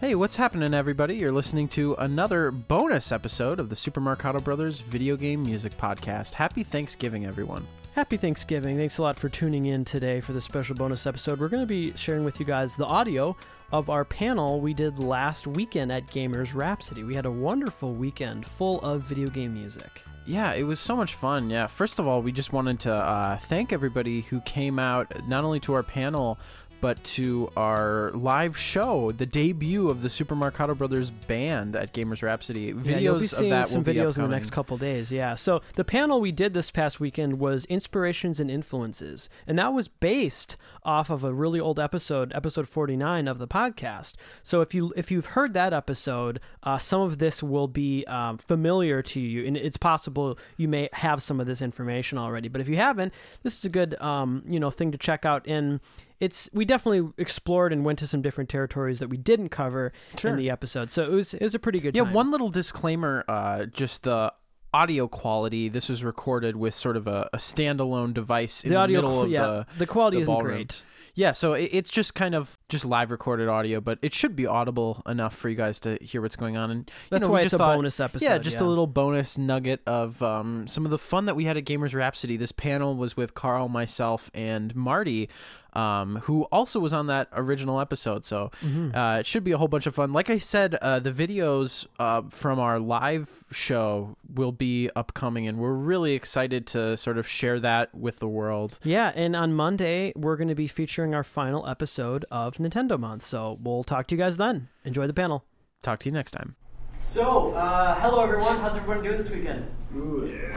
Hey, what's happening, everybody? You're listening to another bonus episode of the Super Marcato Brothers Video Game Music Podcast. Happy Thanksgiving, everyone. Happy Thanksgiving. Thanks a lot for tuning in today for this special bonus episode. We're going to be sharing with you guys the audio of our panel we did last weekend at Gamers Rhapsody. We had a wonderful weekend full of video game music. Yeah, it was so much fun. Yeah, first of all, we just wanted to uh, thank everybody who came out not only to our panel, but to our live show, the debut of the Super Marcato Brothers band at Gamers Rhapsody. Videos yeah, you'll be of seeing that some videos in the next couple days. Yeah. So the panel we did this past weekend was inspirations and influences, and that was based off of a really old episode, episode forty nine of the podcast. So if you if you've heard that episode, uh, some of this will be um, familiar to you, and it's possible you may have some of this information already. But if you haven't, this is a good um, you know thing to check out. In it's we definitely explored and went to some different territories that we didn't cover Sure. in the episode. So it was it was a pretty good Yeah, time. one little disclaimer uh, just the audio quality. This was recorded with sort of a, a standalone device in the the, audio, middle of yeah, the. the quality the isn't ballroom. great. Yeah, so it, it's just kind of just live recorded audio, but it should be audible enough for you guys to hear what's going on. And you That's know, why it's just a thought- bonus episode. Yeah, just yeah. a little bonus nugget of um, some of the fun that we had at Gamers Rhapsody. This panel was with Carl, myself, and Marty, um, who also was on that original episode. So Mm-hmm. uh, it should be a whole bunch of fun. Like I said, uh, the videos uh, from our live show will be upcoming, and we're really excited to sort of share that with the world. Yeah, and on Monday we're going to be featuring our final episode of Nintendo Month. So we'll talk to you guys then. Enjoy the panel. Talk to you next time. So, uh, hello everyone. How's everyone doing this weekend?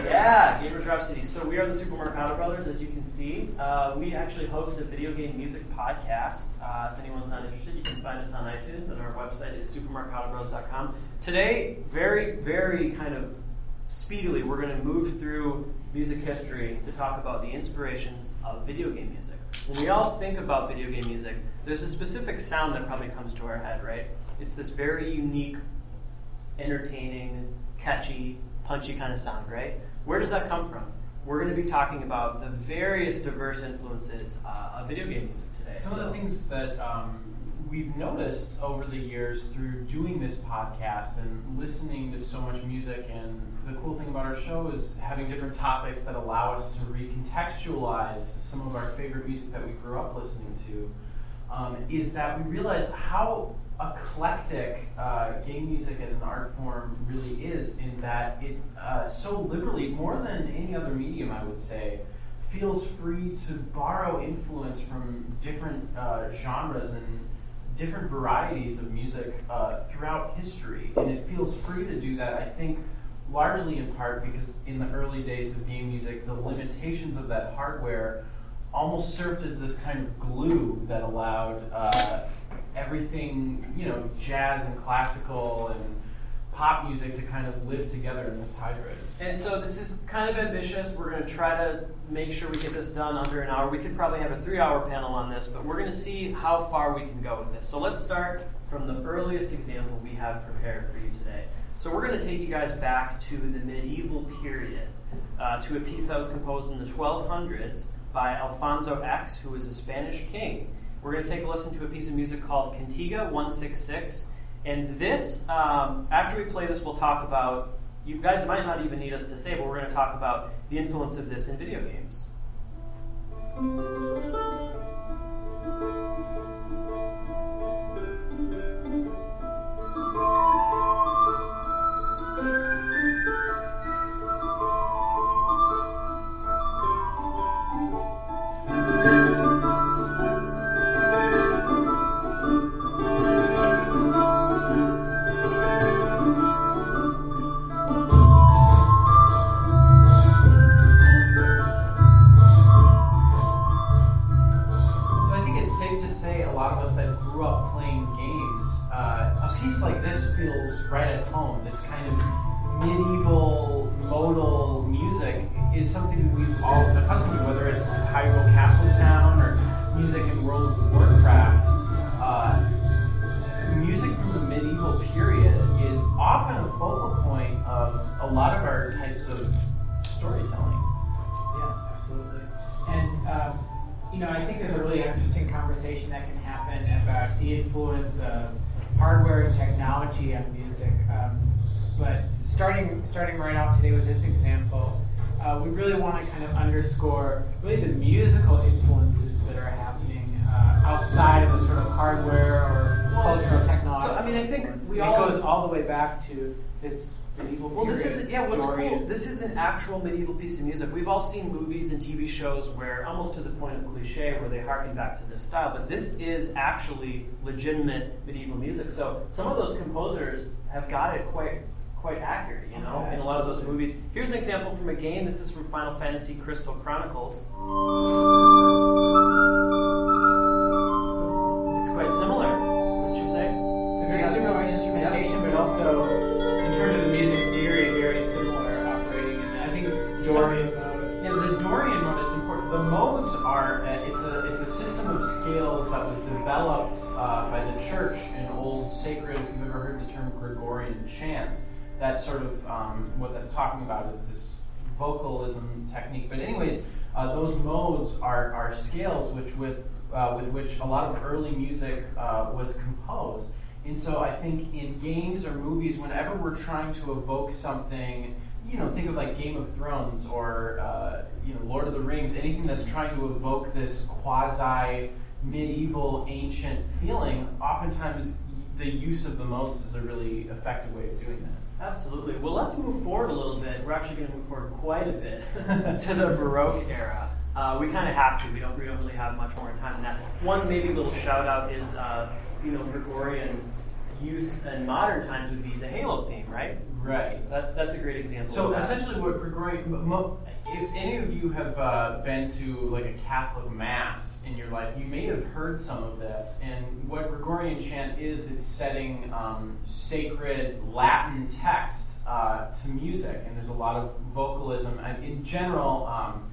yeah. Gamers Rhapsody. So we are the Super Marcato Brothers, as you can see. Uh, we actually host a video game music podcast. Uh, if anyone's not interested, you can find us on iTunes, and our website is supermarcatobros.com. Today, very, very kind of speedily, we're going to move through music history to talk about the inspirations of video game music. When we all think about video game music, there's a specific sound that probably comes to our head, right? It's this very unique entertaining, catchy, punchy kind of sound, right? Where does that come from? We're going to be talking about the various diverse influences uh, of video game music today. Some of the things that um, we've noticed over the years through doing this podcast and listening to so much music, and the cool thing about our show is having different topics that allow us to recontextualize some of our favorite music that we grew up listening to, um, is that we realize how eclectic uh, game music as an art form really is, in that it uh, so liberally, more than any other medium, I would say, feels free to borrow influence from different uh, genres and different varieties of music uh, throughout history. And it feels free to do that, I think, largely in part because in the early days of game music, the limitations of that hardware almost served as this kind of glue that allowed uh, everything, you know, jazz and classical and pop music to kind of live together in this hybrid. And so this is kind of ambitious. We're going to try to make sure we get this done under an hour. We could probably have a three-hour panel on this, but we're going to see how far we can go with this. So let's start from the earliest example we have prepared for you today. So we're going to take you guys back to the medieval period, uh, to a piece that was composed in the 1200s by Alfonso X, who was a Spanish king. We're going to take a listen to a piece of music called Cantiga 166. And this, um, after we play this, we'll talk about. You guys might not even need us to say, but we're going to talk about the influence of this in video games. Underscore really the musical influences that are happening uh, outside of the sort of hardware or cultural technology. So I mean, I think we it all goes all the way back to this medieval Well, this is yeah. What's cool? This is an actual medieval piece of music. We've all seen movies and TV shows where, almost to the point of cliche, where they harken back to this style. But this is actually legitimate medieval music. So some of those composers have got it quite quite accurate. You know, Yeah, in a lot of those movies. Here's an example from a game. This is from Final Fantasy Crystal Chronicles. It's quite similar. Wouldn't you say? It's a very similar instrumentation, but also in terms of the music theory, very similar operating in that. I think Dorian mode. Yeah, the Dorian mode is important. The modes are uh, it's a it's a system of scales that was developed uh, by the church in old sacred. If you've ever heard the term Gregorian chant, that's sort of um, what that's talking about is this vocalism technique. But anyways, uh, those modes are are scales which with uh, with which a lot of early music uh, was composed. And so I think in games or movies, whenever we're trying to evoke something, you know, think of like Game of Thrones or uh, you know Lord of the Rings, anything that's trying to evoke this quasi medieval ancient feeling. Oftentimes, the use of the modes is a really effective way of doing that. Absolutely. Well, let's move forward a little bit. We're actually going to move forward quite a bit to the Baroque era. Uh, we kind of have to. We don't. We don't really have much more time than that. One maybe little shout out is uh, you know Gregorian use in modern times would be the Halo theme, right? Right. That's that's a great example. So of that. essentially, what Gregorian, if any of you have uh, been to like a Catholic mass in your life, you may have heard some of this. And what Gregorian chant is, it's setting um, sacred Latin text uh, to music, and there's a lot of vocalism. And in general, um,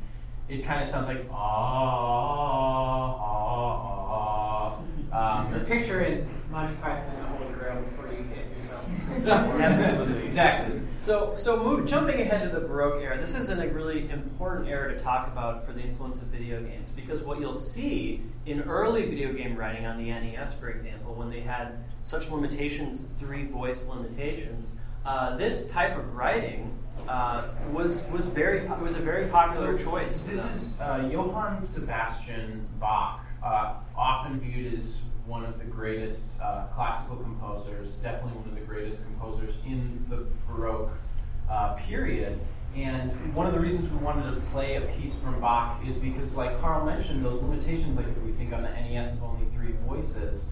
it kind of sounds like ah ah ah. Um, Picture in Monty Python and the Holy Grail before you hit yourself. Absolutely. exactly. So, so move, jumping ahead to the Baroque era, this is a really important era to talk about for the influence of video games because what you'll see in early video game writing on the NES, for example, when they had such limitations, three voice limitations, uh, this type of writing uh, was was very was a very popular So, choice. This is uh, Johann Sebastian Bach, uh, often viewed as one of the greatest uh, classical composers, definitely one of the greatest composers in the Baroque uh, period. And one of the reasons we wanted to play a piece from Bach is because, like Carl mentioned, those limitations, like if we think on the NES of only three voices,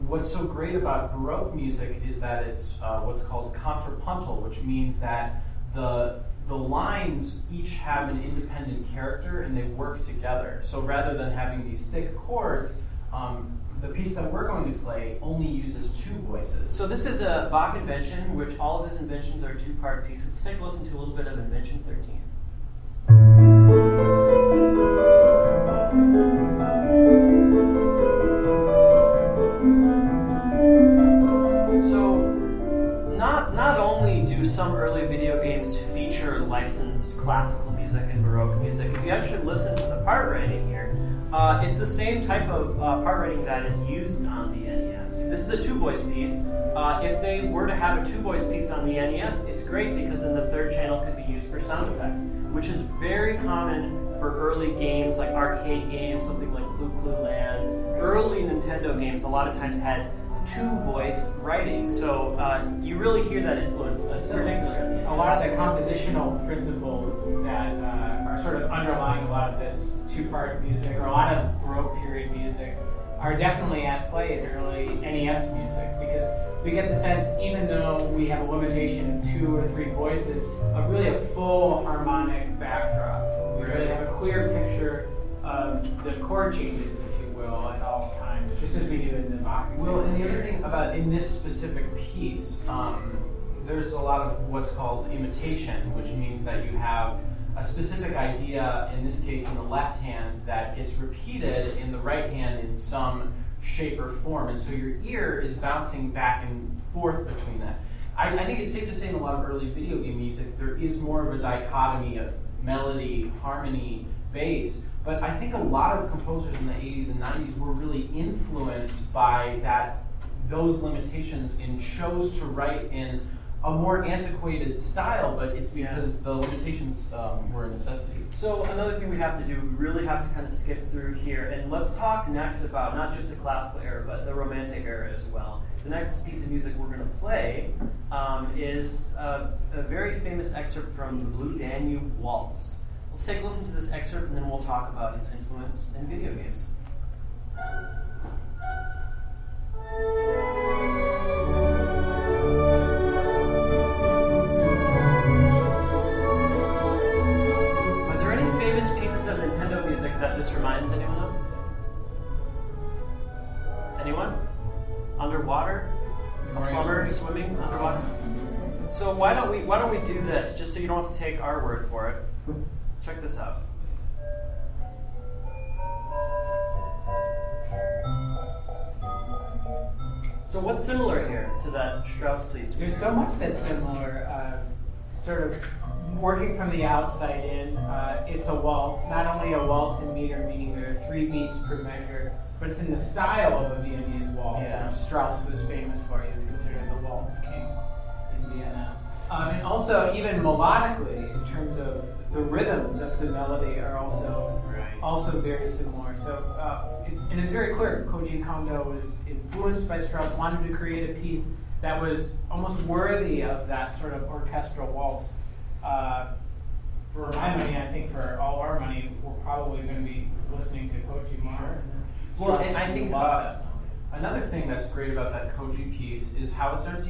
what's so great about Baroque music is that it's uh, what's called contrapuntal, which means that the the lines each have an independent character and they work together. So rather than having these thick chords, um, the piece that we're going to play only uses two voices. So this is a Bach invention, which all of his inventions are two-part pieces. Let's take a listen to a little bit of Invention 13. So, not not only do some early video games feature licensed classical music and baroque music, if you actually listen to the part writing here, uh, it's the same type of uh, part writing that is used on the NES. This is a two-voice piece. Uh, if they were to have a two-voice piece on the NES, it's great because then the third channel could be used for sound effects, which is very common for early games like arcade games, something like Clu Clu Land. Early Nintendo games a lot of times had two voice writing, so uh, you really hear that influence, uh, particularly a lot of the compositional principles that uh, are sort of underlying a lot of this two-part music, or a lot of Baroque period music, are definitely at play in early NES music because we get the sense, even though we have a limitation of two or three voices, of really a full harmonic backdrop. We really have a clear picture of the chord changes, if you will, at all times, just as we do in the Bach. Well, and the other thing about in this specific piece, um, there's a lot of what's called imitation, which means that you have a specific idea, in this case in the left hand, that gets repeated in the right hand in some shape or form. And so your ear is bouncing back and forth between that. I, I think it's safe to say in a lot of early video game music, there is more of a dichotomy of melody, harmony, bass. But I think a lot of composers in the 80s and 90s were really influenced by that those limitations and chose to write in a more antiquated style, but it's because the limitations um, were a necessity. So another thing we have to do, we really have to kind of skip through here, and let's talk next about not just the classical era, but the Romantic era as well. The next piece of music we're going to play um, is a, a very famous excerpt from the Blue Danube Waltz. Let's take a listen to this excerpt, and then we'll talk about its influence in video games. Take our word for it? Check this out. So what's similar here to that Strauss piece? There's so much that's similar. Uh, sort of working from the outside in. Uh, it's a waltz, not only a waltz in meter, meaning there are three beats per measure, but it's in the style of a Viennese waltz, Yeah. Strauss was famous for. He was considered the waltz king in Vienna. Um, and also, even melodically, in terms of the rhythms of the melody, are also Right. also very similar. So, uh, it's, and it's very clear Koji Kondo was influenced by Strauss, wanted to create a piece that was almost worthy of that sort of orchestral waltz. Uh, for my money, I think for all our money, we're probably going to be listening to Koji more. Well, and I think uh, Another thing that's great about that Koji piece is how it starts.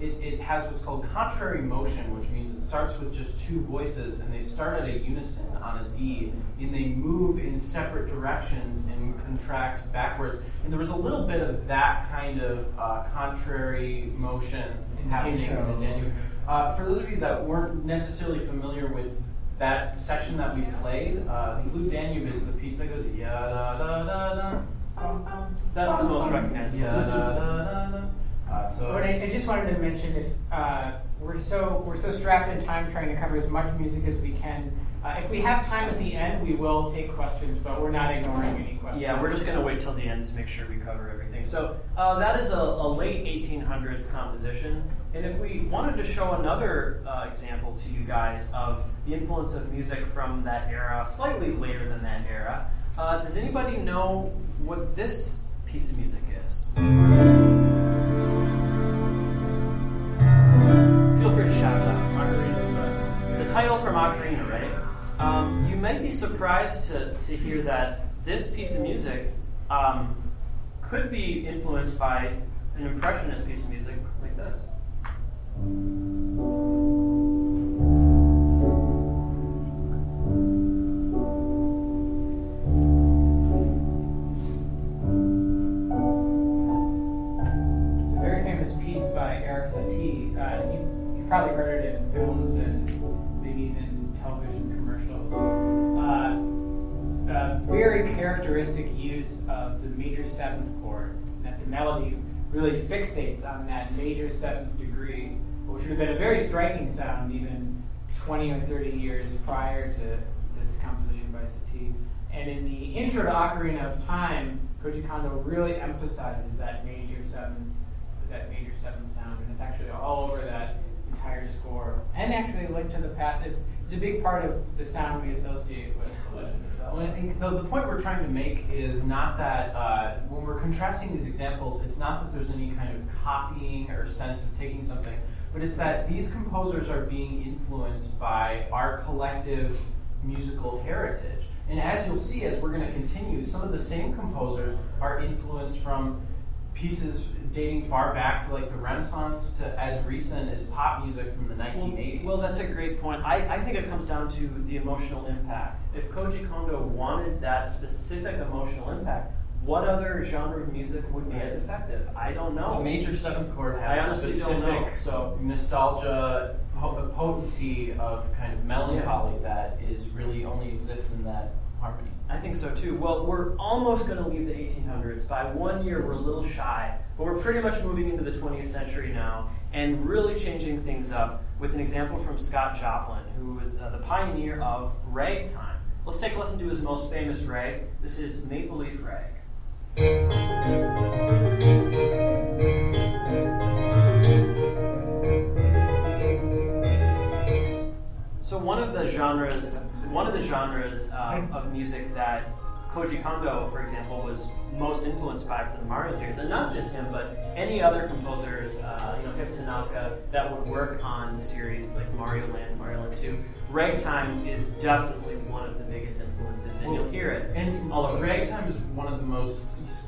It, it has what's called contrary motion, which means it starts with just two voices and they start at a unison on a D and they move in separate directions and contract backwards. And there was a little bit of that kind of uh, contrary motion happening in the Danube. Uh, for those of you that weren't necessarily familiar with that section that we played, uh, the Blue Danube is the piece that goes ya da da da da. That's the most recognizable. Ya da da da da. Uh, so I, I just wanted to mention if uh, we're so we're so strapped in time trying to cover as much music as we can. Uh, if we have time at the end, we will take questions, but we're not ignoring any questions. Yeah, we're just going to wait till the end to make sure we cover everything. So uh, that is a, a late 1800s composition. And if we wanted to show another uh, example to you guys of the influence of music from that era, slightly later than that era, uh, does anybody know what this piece of music is? Feel free to shout it out. Macarena. The title from Ocarina, right? Um, you might be surprised to, to hear that this piece of music um, could be influenced by an impressionist piece of music like this. Probably heard it in films and maybe even television commercials. Uh, a very characteristic use of the major seventh chord, that the melody really fixates on that major seventh degree, which would have been a very striking sound even 20 or 30 years prior to this composition by Satie. And in the intro to Ocarina of Time, Koji Kondo really emphasizes that major seventh, that major seventh sound, and it's actually all over that entire score. And actually, linked to the past, it's, it's a big part of the sound we associate with the, the point we're trying to make is not that uh, when we're contrasting these examples, it's not that there's any kind of copying or sense of taking something, but it's that these composers are being influenced by our collective musical heritage. And as you'll see, as we're going to continue, some of the same composers are influenced from pieces dating far back to like the Renaissance to as recent as pop music from the 1980s. Well, that's a great point. I, I think it comes down to the emotional impact. If Koji Kondo wanted that specific emotional impact, what other genre of music would be as effective? I don't know. A major seventh chord has a honestly specific don't know. So nostalgia, po- potency of kind of melancholy that is really only exists in that harmony. I think so too. Well, we're almost going to leave the 1800s. By one year, we're a little shy, but we're pretty much moving into the 20th century now and really changing things up with an example from Scott Joplin, who was uh, the pioneer of ragtime. Let's take a listen to his most famous rag. This is Maple Leaf Rag. So one of the genres, one of the genres um, of music that Koji Kondo, for example, was most influenced by for the Mario series, and not just him, but any other composers, uh, you know, Hip Tanaka, that would work on series like Mario Land, Mario Land 2. Ragtime is definitely one of the biggest influences, and you'll hear it. And although ragtime is one of the most,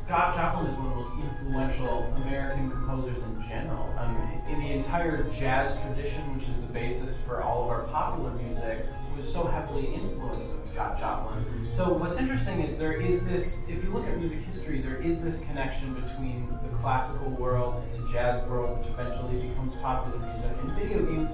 Scott Joplin is one of the most influential American composers in general. Um, in the entire jazz tradition, which is the basis for all of our popular music, was so heavily influenced with Scott Joplin. So what's interesting is there is this, if you look at music history, there is this connection between the classical world and the jazz world, which eventually becomes popular music. And video games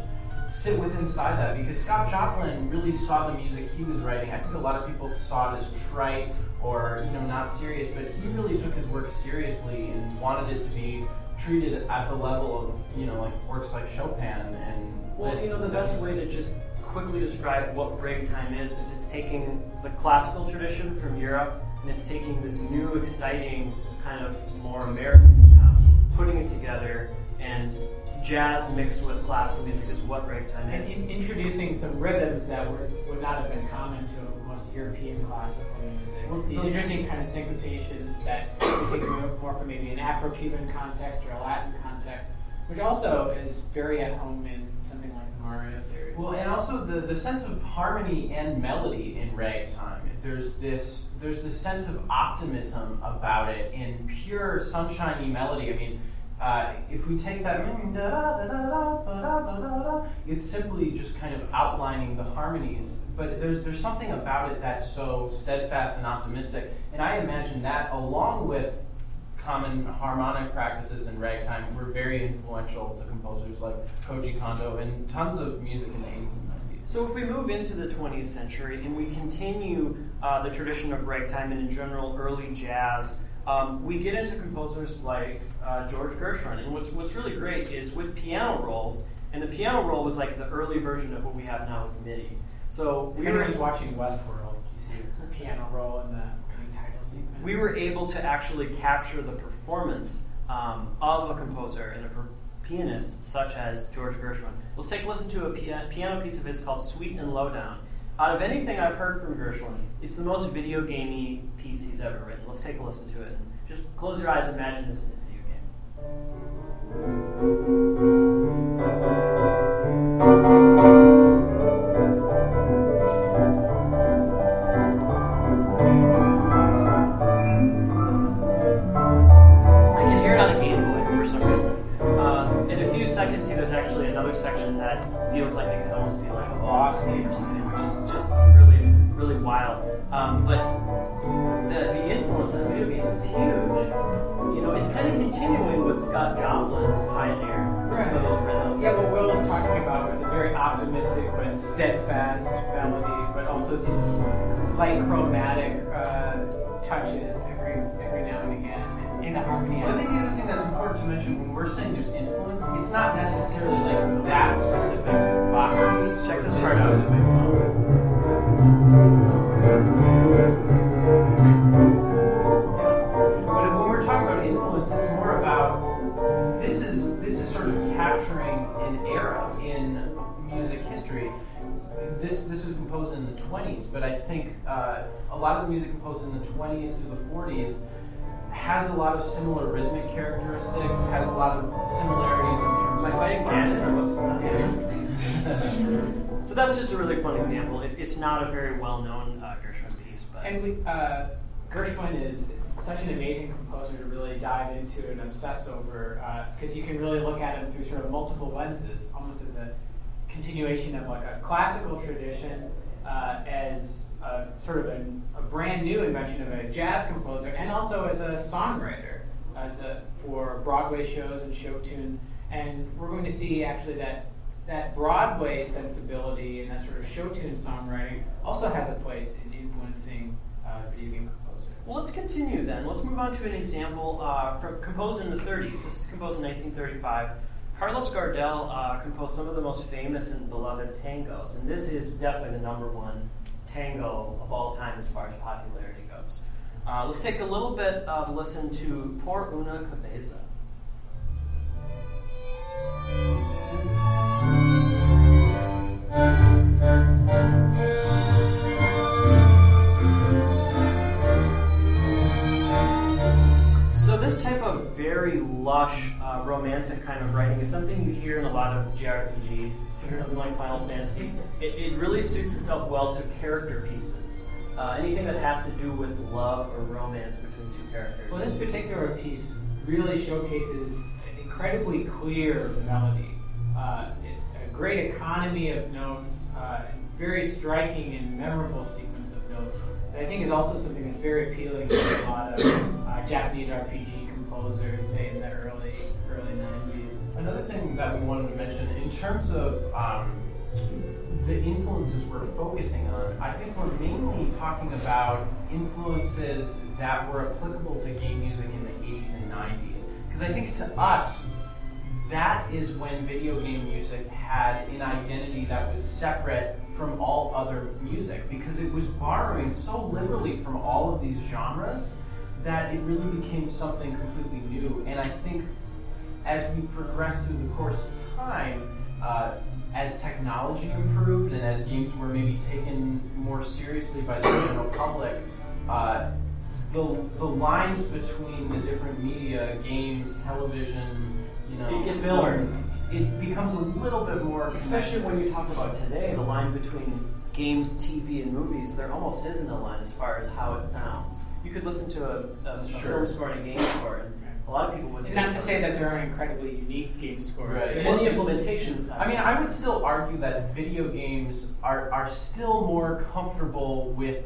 sit with inside that because Scott Joplin really saw the music he was writing. I think a lot of people saw it as trite or you know not serious, but he really took his work seriously and wanted it to be treated at the level of you know like works like Chopin and. Well, you know, the best way to just quickly describe what ragtime is is it's taking the classical tradition from Europe and it's taking this new, exciting kind of more American sound, putting it together, and jazz mixed with classical music is what ragtime And is. in, introducing some rhythms that were, would not have been common to most European classical music. These interesting kind of syncopations that we take more more from maybe an Afro-Cuban context or a Latin context, which also is very at home in something like series. Well, and also the, the sense of harmony and melody in ragtime. There's this there's this sense of optimism about it in pure sunshiny melody. I mean, uh, if we take that, it's simply just kind of outlining the harmonies. But there's there's something about it that's so steadfast and optimistic, and I imagine that along with common harmonic practices in ragtime were very influential to composers like Koji Kondo and tons of music in the 80s and 90s. So if we move into the 20th century and we continue uh, the tradition of ragtime and in general early jazz, um, we get into composers like uh, George Gershwin. And what's what's really great is with piano rolls, and the piano roll was like the early version of what we have now with MIDI. So we were watching Westworld, you see the piano roll in the opening title sequence. We were able to actually capture the performance um, of a composer and a pianist such as George Gershwin. Let's take a listen to a pia- piano piece of his called Sweet and Lowdown. Out of anything I've heard from Gershwin, it's the most video gamey piece he's ever written. Let's take a listen to it. And just close your eyes and imagine this in a video game. Scott Joplin pioneered with some of those rhythms. Yeah, what Will was talking about with a very optimistic but steadfast melody, but also these slight chromatic uh, touches every every now and again in the harmony. But I think the other thing that's important to mention when we're saying there's influence, it's not necessarily like that specific Bach piece. Check this part out. specific song. Composed in the 20s, but I think uh, a lot of the music composed in the 20s through the 40s has a lot of similar rhythmic characteristics, has a lot of similarities in terms Am I of fighting Ganon or what's going on? So that's just a really fun example. It, it's not a very well-known uh, Gershwin piece, but And we, uh, Gershwin is, is such an amazing composer to really dive into and obsess over because you can really look at him through sort of multiple lenses, almost as a continuation of like a classical tradition, uh, as a, sort of a, a brand new invention of a jazz composer, and also as a songwriter, as a, for Broadway shows and show tunes. And we're going to see actually that that Broadway sensibility and that sort of show tune songwriting also has a place in influencing uh, video game composers. Well, let's continue then. Let's move on to an example uh, from composed in the 30s. This is composed in 1935. Carlos Gardel uh, composed some of the most famous and beloved tangos, and this is definitely the number one tango of all time as far as popularity goes. Uh, let's take a little bit of a listen to Por Una Cabeza. So very lush, uh, romantic kind of writing is something you hear in a lot of JRPGs, something like Final Fantasy. It, it really suits itself well to character pieces. Uh, anything that has to do with love or romance between two characters. Well, this particular piece really showcases an incredibly clear melody, uh, it, a great economy of notes, uh, and very striking and memorable sequence of notes. That I think is also something that's very appealing to a lot of uh, Japanese RPG composers, say in the early early 90s. Another thing that we wanted to mention in terms of um, the influences we're focusing on, I think we're mainly talking about influences that were applicable to game music in the 80s and 90s. Because I think to us, that is when video game music had an identity that was separate from all other music because it was borrowing so liberally from all of these genres that it really became something completely new. And I think as we progress through the course of time, uh, as technology improved and as games were maybe taken more seriously by the general public, uh, the, the lines between the different media, games, television, you know, It gets film, blurred. it becomes a little bit more Especially when you talk about today, the line between games, TV, and movies, there almost isn't a line as far as how it sounds. You could listen to a, a, a film score and a game score, and a lot of people would. And not to say that there aren't incredibly unique game scores. Right. And in the implementations. I mean, I would still argue that video games are, are still more comfortable with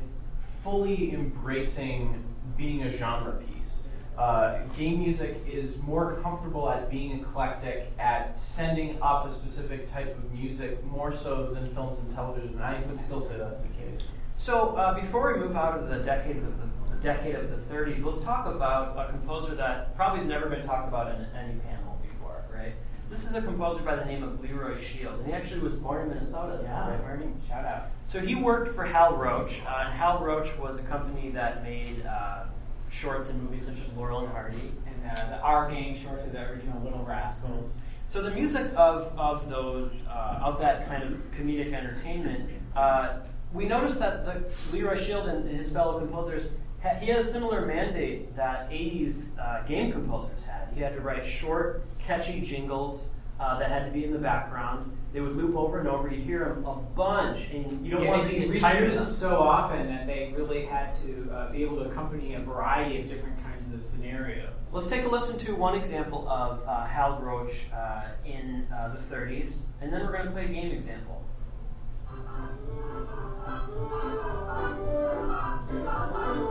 fully embracing being a genre piece. Uh, game music is more comfortable at being eclectic, at sending up a specific type of music more so than films and television. And I would still say that's the case. So uh, before we move out of the decades of the, the decade of the 30s, let's talk about a composer that probably has never been talked about in any panel before, right? This is a composer by the name of Leroy Shield, and he actually was born in Minnesota. Yeah, right? Bernie, shout out. So he worked for Hal Roach, uh, and Hal Roach was a company that made uh, shorts and movies such as Laurel and Hardy. And uh, the Our Gang shorts of the original Little Rascals. So the music of, of those uh, of that kind of comedic entertainment, uh, we noticed that the Leroy Shield and his fellow composers, he had a similar mandate that '80s uh, game composers had. He had to write short, catchy jingles uh, that had to be in the background. They would loop over and over. You'd hear them a bunch, and you don't Yeah, want to be get tired of them. reused so often that they really had to uh, be able to accompany a variety of different kinds of scenarios. Let's take a listen to one example of uh, Hal Roach uh, in uh, the 30s, and then we're going to play a game example.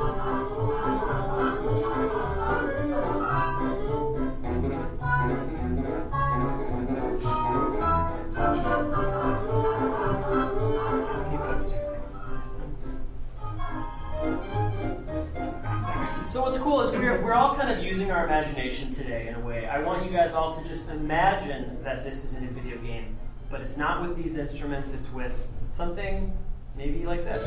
all kind of using our imagination today in a way. I want you guys all to just imagine that this is a video game, but it's not with these instruments, it's with something maybe like this.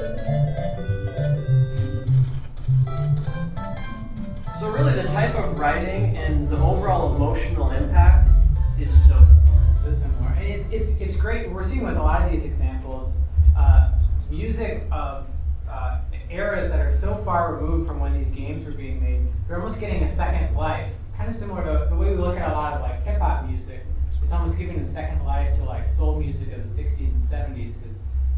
So really the type of writing and the overall emotional impact is so similar. So similar. And it's, it's, it's great. We're seeing with a lot of these examples, uh, music of uh, eras that are so far removed from when these games were being made, they're almost getting a second life. Kind of similar to the way we look at a lot of like hip hop music. It's almost giving a second life to like soul music of the 60s and 70s because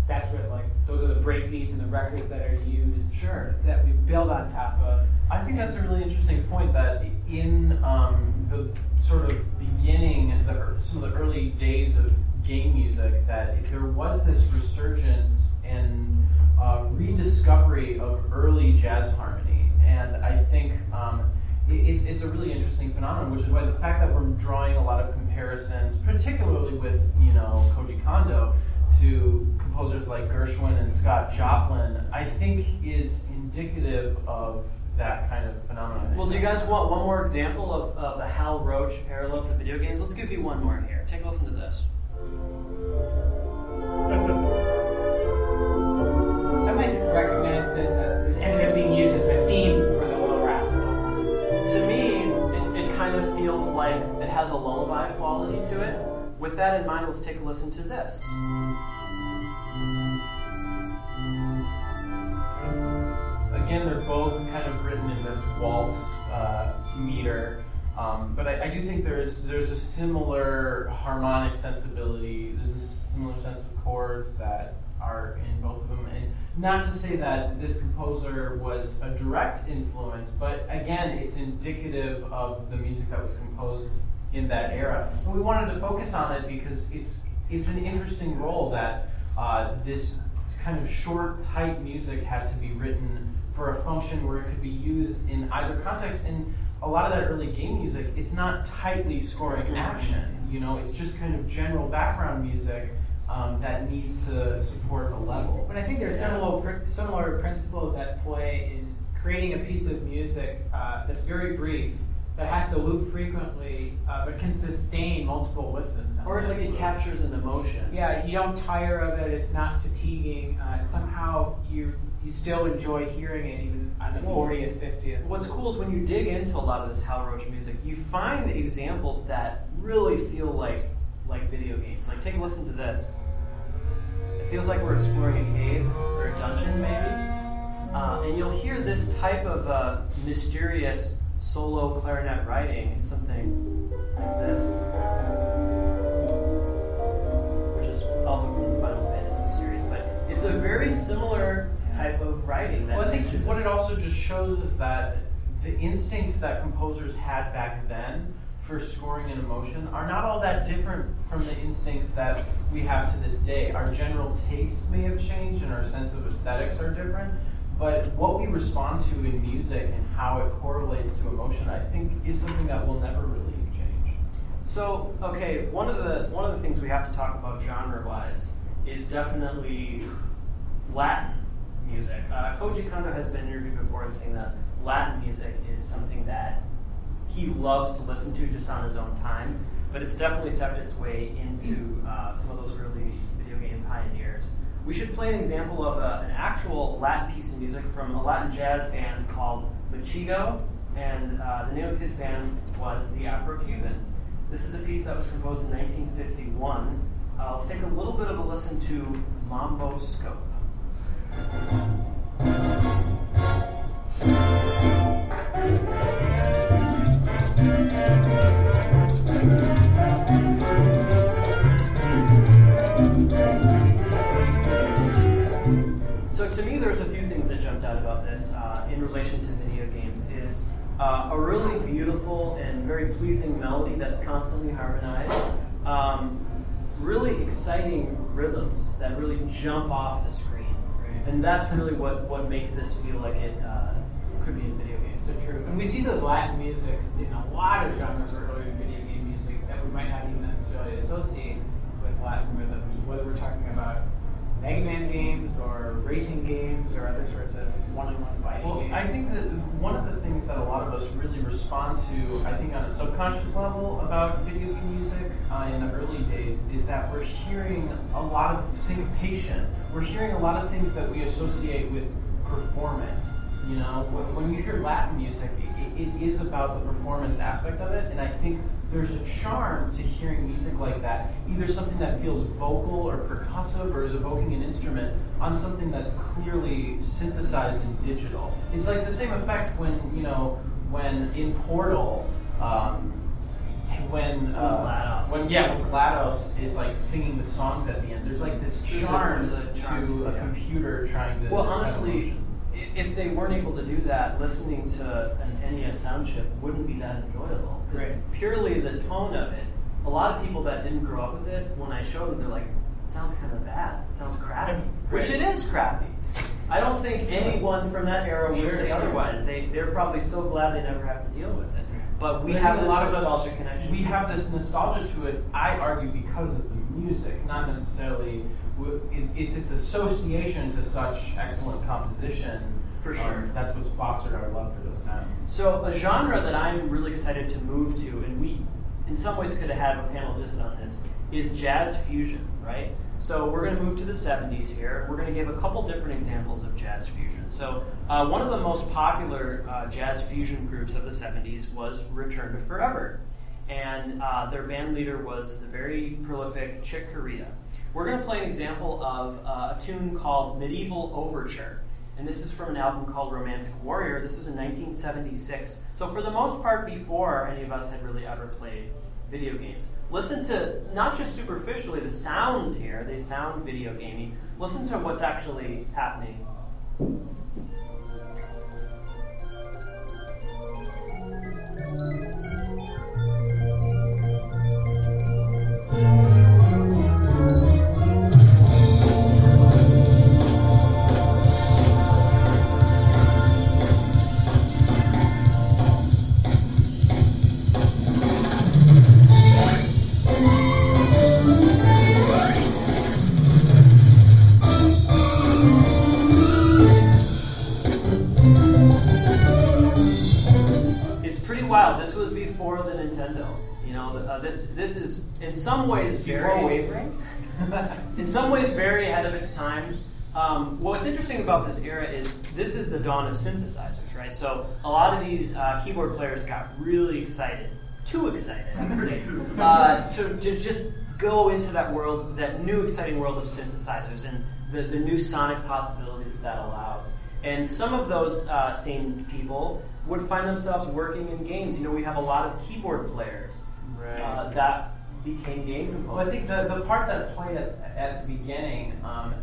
that's what like those are the breakbeats and the records that are used. Sure. That we build on top of. I think that's a really interesting point that in um, the sort of beginning, the, some of the early days of game music, that there was this resurgence and uh, rediscovery of early jazz harmony. And I think um, it- it's, it's a really interesting phenomenon, which is why the fact that we're drawing a lot of comparisons, particularly with, you know, Koji Kondo, to composers like Gershwin and Scott Joplin, I think is indicative of that kind of phenomenon. Well, do you guys want one more example of, of the Hal Roach parallel to video games? Let's give you one more here. Take a listen to this. some recognize this, uh, this ended up being used as the theme for the Little Rhapsody. To me, it, it kind of feels like it has a lullaby quality to it. With that in mind, let's take a listen to this. Again, they're both kind of written in this waltz uh, meter. Um, but I, I, do think there's there's a similar harmonic sensibility. There's a similar sense of chords that are in both of them, and not to say that this composer was a direct influence, but again, it's indicative of the music that was composed in that era. And we wanted to focus on it because it's it's an interesting role that uh, this kind of short, tight music had to be written for a function where it could be used in either context. And a lot of that early game music, it's not tightly scoring action. You know, it's just kind of general background music um, that needs to support a level. But I think there's similar similar principles at play in creating a piece of music uh, that's very brief that has to loop frequently, uh, but can sustain multiple listens. Or like it captures an emotion. Yeah, you don't tire of it. It's not fatiguing. Uh, somehow you you still enjoy hearing it even on the fortieth, fiftieth. What's cool is when you dig into a lot of this Hal Roach music, you find examples that really feel like like video games. Like take a listen to this. It feels like we're exploring a cave or a dungeon, maybe. Uh, and you'll hear this type of uh, mysterious solo clarinet writing in something like this, which is also from the Final Fantasy series. But it's a very similar type of writing. well, I think what it also just shows is that the instincts that composers had back then for scoring an emotion are not all that different from the instincts that we have to this day. Our general tastes may have changed and our sense of aesthetics are different, but what we respond to in music and how it correlates to emotion, I think, is something that will never really change. So, okay, one of the one of the things we have to talk about genre-wise is definitely Latin music. Uh, Koji Kondo has been interviewed before and saying that Latin music is something that he loves to listen to just on his own time, but it's definitely set its way into uh, some of those early video game pioneers. We should play an example of a, an actual Latin piece of music from a Latin jazz band called Machito, and uh, the name of his band was the Afro Cubans. This is a piece that was composed in 1951. Uh, let's take a little bit of a listen to Mambo Scope. So to me, there's a few things that jumped out about this uh, in relation to video games. Is uh, a really beautiful and very pleasing melody that's constantly harmonized. Um, really exciting rhythms that really jump off the screen, and that's really what, what makes this feel like it uh, could be in video games. We see those Latin musics in a lot of genres of early video game music that we might not even necessarily associate with Latin rhythms, whether we're talking about Mega Man games or racing games or other sorts of one-on-one fighting well, games. I think that one of the things that a lot of us really respond to, I think on a subconscious level about video game music uh, in the early days, is that we're hearing a lot of syncopation. We're hearing a lot of things that we associate with performance. You know, when you hear Latin music, it, it is about the performance aspect of it, and I think there's a charm to hearing music like that, either something that feels vocal or percussive or is evoking an instrument on something that's clearly synthesized and digital. It's like the same effect when, you know, when in Portal, um, when uh, when yeah when GLaDOS is like singing the songs at the end, there's like this charm, a, charm to a computer trying to. Well, honestly, if they weren't able to do that, listening to an NES sound chip wouldn't be that enjoyable. Right. Purely the tone of it. A lot of people that didn't grow up with it, when I showed them, they're like, "It sounds kind of bad. It sounds crappy," which it is crappy. I don't think anyone from that era would Sure, say otherwise. They they're probably so glad they never have to deal with it. But we But have a lot of nostalgia us, connection. we have this nostalgia to it. I argue because of the music, not necessarily. it- It's its association to such excellent composition. For Um, sure. that's what's fostered our love for those sounds. So a genre that I'm really excited to move to, and we, in some ways, could have had a panel just on this, is jazz fusion. Right. So we're going to move to the 70s here. We're going to give a couple different examples of jazz fusion. So uh, one of the most popular uh, jazz fusion groups of the 70s was Return to Forever. and uh, their band leader was the very prolific Chick Corea. We're going to play an example of uh, a tune called Medieval Overture. And this is from an album called Romantic Warrior. This is in 1976. So, for the most part, before any of us had really ever played video games. Listen to not just superficially the sounds here, they sound video gamey. Listen to what's actually happening. This is the dawn of synthesizers, right? So a lot of these uh, keyboard players got really excited, too excited, I would say, uh, to, to just go into that world, that new exciting world of synthesizers and the, the new sonic possibilities that, that allows. And some of those uh, same people would find themselves working in games. You know, we have a lot of keyboard players uh, that became game composers. Well, I think the, the part that played at, at the beginning, um,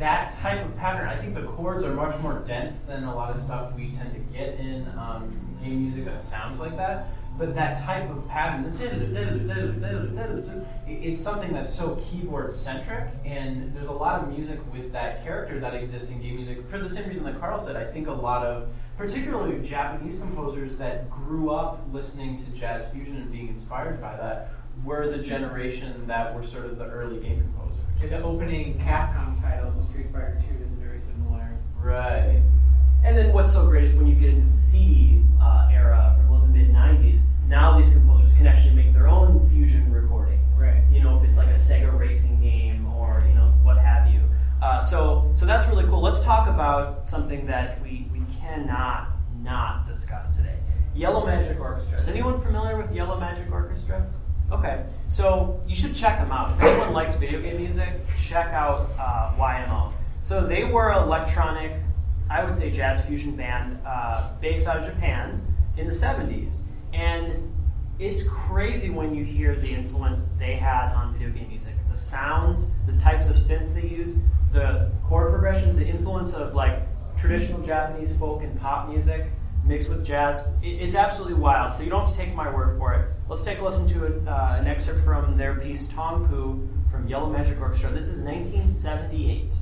that type of pattern, I think the chords are much more dense than a lot of stuff we tend to get in um, game music that sounds like that. But that type of pattern, it's something that's so keyboard centric, and there's a lot of music with that character that exists in game music. For the same reason that Carl said, I think a lot of, particularly Japanese composers that grew up listening to jazz fusion and being inspired by that, were the generation that were sort of the early game composers. The opening Capcom titles in Street Fighter 2 is very similar. Right. And then what's so great is when you get into the CD uh, era from the mid '90s. Now these composers can actually make their own fusion recordings. Right. You know, if it's like a Sega racing game or you know what have you. Uh, so so that's really cool. Let's talk about something that we we cannot not discuss today. Yellow Magic Orchestra. Is anyone familiar with Yellow Magic Orchestra? Okay, so you should check them out. If anyone likes video game music, check out uh, YMO. So they were electronic, I would say, jazz fusion band uh, based out of Japan in the 70s. And it's crazy when you hear the influence they had on video game music. The sounds, the types of synths they used, the chord progressions, the influence of like traditional Japanese folk and pop music mixed with jazz. It's absolutely wild. So you don't have to take my word for it. Let's take a listen to a, uh, an excerpt from their piece Tong Poo from Yellow Magic Orchestra. This is 1978.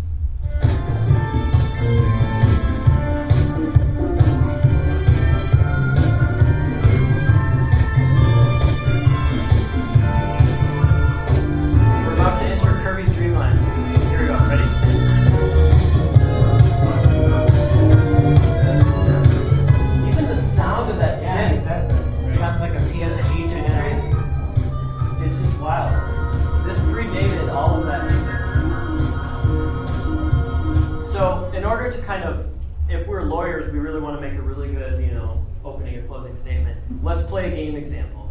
Order to kind of, if we're lawyers, we really want to make a really good, you know, opening and closing statement. Let's play a game example.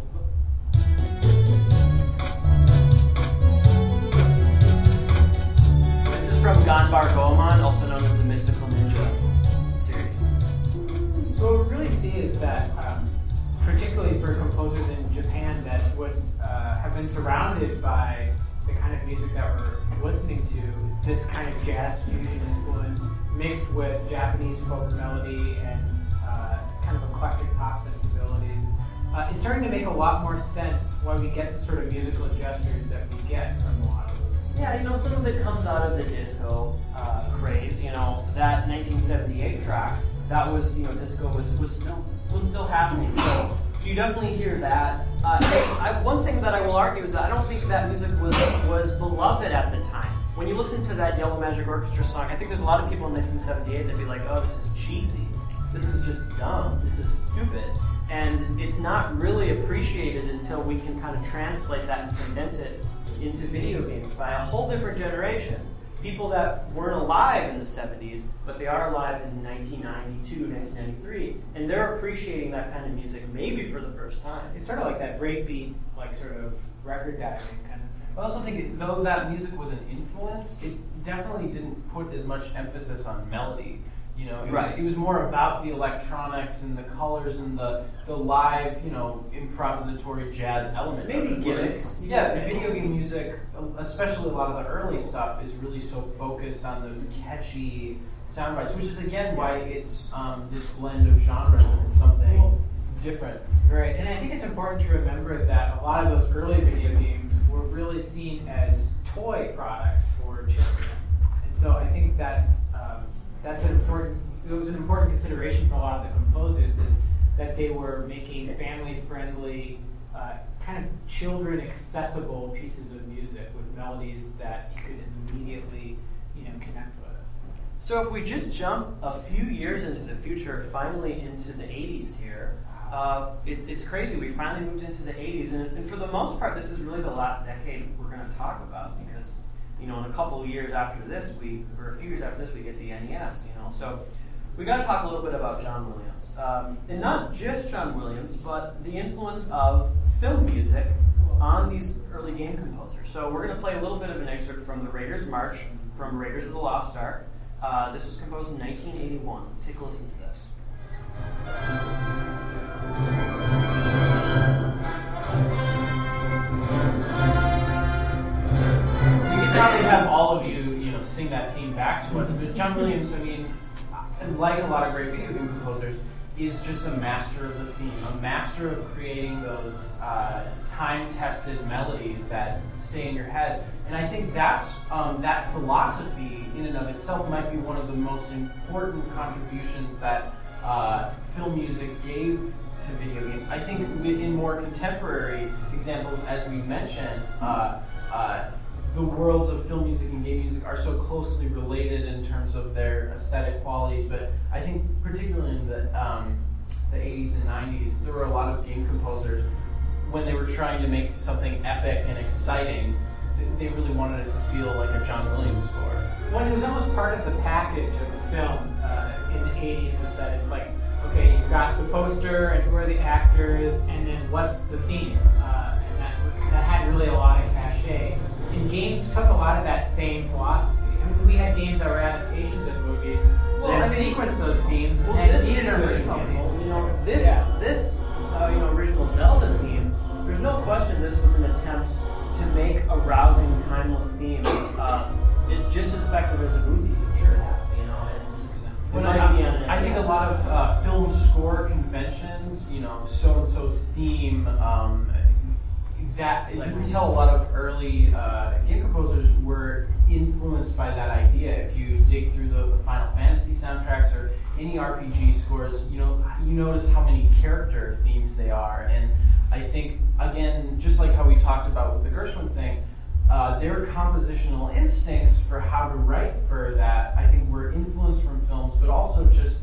This is from Ganbare Goemon, also known as the Mystical Ninja series. So what we really see is that, um, particularly for composers in Japan that would uh, have been surrounded by the kind of music that we're listening to, this kind of jazz fusion influence mixed with Japanese folk melody and uh, kind of eclectic pop sensibilities, uh, it's starting to make a lot more sense why we get the sort of musical gestures that we get from a lot of those. Yeah, you know, some of it comes out of the disco uh, craze. You know, that 1978 track, that was, you know, disco was, was still was still happening. So, so you definitely hear that. Uh, I, one thing that I will argue is I don't think that music was was beloved at the time. When you listen to that Yellow Magic Orchestra song, I think there's a lot of people in 1978 that'd be like, "Oh, this is cheesy. This is just dumb. This is stupid." And it's not really appreciated until we can kind of translate that and condense it into video games by a whole different generation. people that weren't alive in the 70s, but they are alive in 1992, 1993, and they're appreciating that kind of music maybe for the first time. It's sort of like that breakbeat, like sort of record diving kind of. I also think it, though that music was an influence, it definitely didn't put as much emphasis on melody. You know, it, Right. was, it was more about the electronics and the colors and the, the live, you know, improvisatory jazz element. Maybe. Gimmicks, Yes, the video game music, especially a lot of the early stuff, is really so focused on those catchy sound bites, which is again why it's um, this blend of genres and it's something different. Right, and I think it's important to remember that a lot of those early video games were really seen as toy products for children, and so I think that's um, that's an important. It was an important consideration for a lot of the composers is that they were making family-friendly, uh, kind of children-accessible pieces of music with melodies that you could immediately, you know, connect with. So if we just jump a few years into the future, finally into the 80s here, uh, it's, it's crazy. We finally moved into the 80s, and, and for the most part, this is really the last decade we're going to talk about because, you know, in a couple of years after this, we or a few years after this, we get the NES. You know, so we got to talk a little bit about John Williams, um, and not just John Williams, but the influence of film music on these early game composers. So we're going to play a little bit of an excerpt from the Raiders March from Raiders of the Lost Ark. Uh, this was composed in 1981. Let's take a listen to probably have all of you, you know, sing that theme back to us. But John Williams, I mean, like a lot of great video game composers, is just a master of the theme, a master of creating those uh, time-tested melodies that stay in your head. And I think that's um, that philosophy in and of itself might be one of the most important contributions that uh, film music gave to video games. I think in more contemporary examples, as we mentioned, uh, uh, the worlds of film music and game music are so closely related in terms of their aesthetic qualities. But I think particularly in the um, the 80s and 90s, there were a lot of game composers when they were trying to make something epic and exciting. They really wanted it to feel like a John Williams score. When it was almost part of the package of the film 80s, is that it's like, okay, you've got the poster and who are the actors, and then what's the theme? Uh, and that, that had really a lot of cachet. And games took a lot of that same philosophy. I mean, we had games that were adaptations of movies Well, that I mean- sequenced those themes Well, and this an original You know, this Yeah. this uh, you know original Zelda theme. There's no question this was an attempt to make a rousing, timeless theme. Uh, just as effective as a movie should I, I think a lot of uh, film score conventions, you know, so and so's theme, um, that you can tell a lot of early uh, game composers were influenced by that idea. If you dig through the Final Fantasy soundtracks or any RPG scores, you know, you notice how many character themes they are, and I think again, just like how we talked about with the Gershwin thing, uh, their compositional instincts for how to write for that, I think, were influenced from films, but also just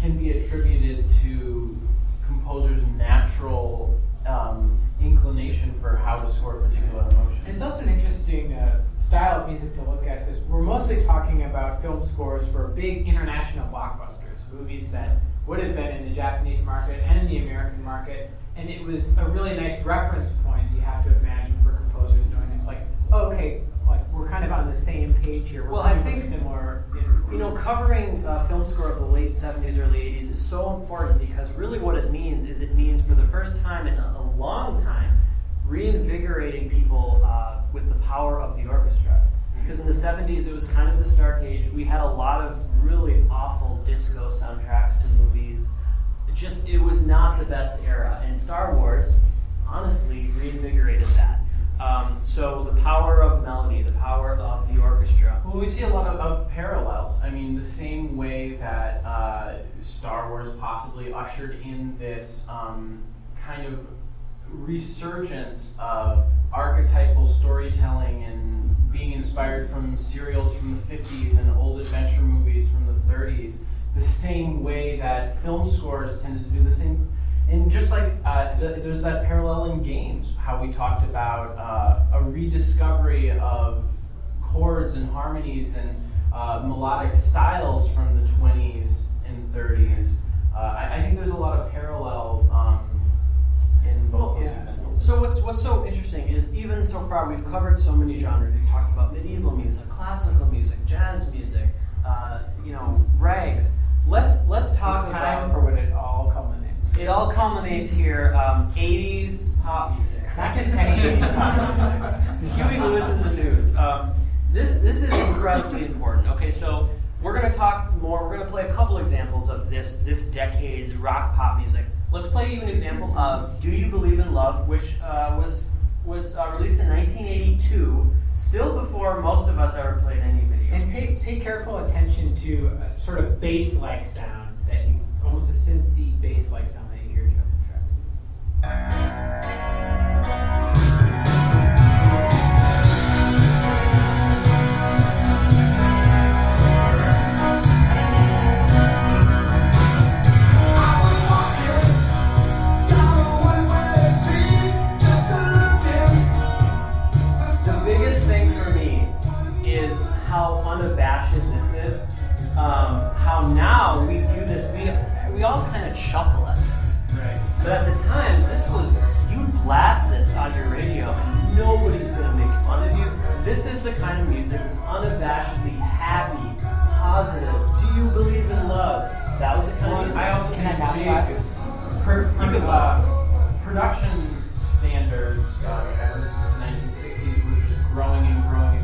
can be attributed to composers' natural um, inclination for how to score a particular emotion. It's also an interesting uh, style of music to look at because we're mostly talking about film scores for big international blockbusters, movies that would have been in the Japanese market and in the American market. And it was a really nice reference point you have to imagine for composers doing. It's like, okay, like we're kind of on the same page here. We're Well, I think- similar. You know, covering uh, film score of the late 70s, early 80s is so important because really what it means is it means for the first time in a, a long time reinvigorating people uh, with the power of the orchestra. Because in the 70s, it was kind of the dark age. We had a lot of really awful disco soundtracks to movies. It just, it was not the best era. And Star Wars, honestly, reinvigorated that. Um, so the power of melody, the power of the orchestra. Well, we see a lot of, of parallels. I mean, the same way that uh, Star Wars possibly ushered in this um, kind of resurgence of archetypal storytelling and being inspired from serials from the 50s and old adventure movies from the 30s, the same way that film scores tended to do the same. And just like uh, th- there's that parallel in games, how we talked about uh, a rediscovery of chords and harmonies and uh, melodic styles from the 20s and 30s. Uh, I, I, think there's a lot of parallel um, in both well, yeah. So what's what's so interesting is even so far we've covered so many genres. We've talked about medieval music, classical music, jazz music, uh, you know, rags. Let's let's talk it's time about for when it all culminates. It all culminates here. Um, 80s pop music. Not just any 80s music. Huey Lewis and the News. Um, this this is incredibly important. Okay, so we're going to talk more. We're going to play a couple examples of this this decade's rock pop music. Let's play you an example of "Do You Believe in Love," which uh, was was uh, released in 1982, still before most of us ever played any video. And pay, pay careful attention to a sort of bass-like sound almost a synthy bass-like sound that you hear throughout the track. All kind of chuckle at this. Right. But at the time, this was, you blast this on your radio and nobody's going to make fun of you. This is the kind of music that's unabashedly happy, positive. Do you believe in love? That was the kind well, of music. I also can I big per, per, uh, production standards uh, ever since the 1960s were just growing and growing and growing, and I think the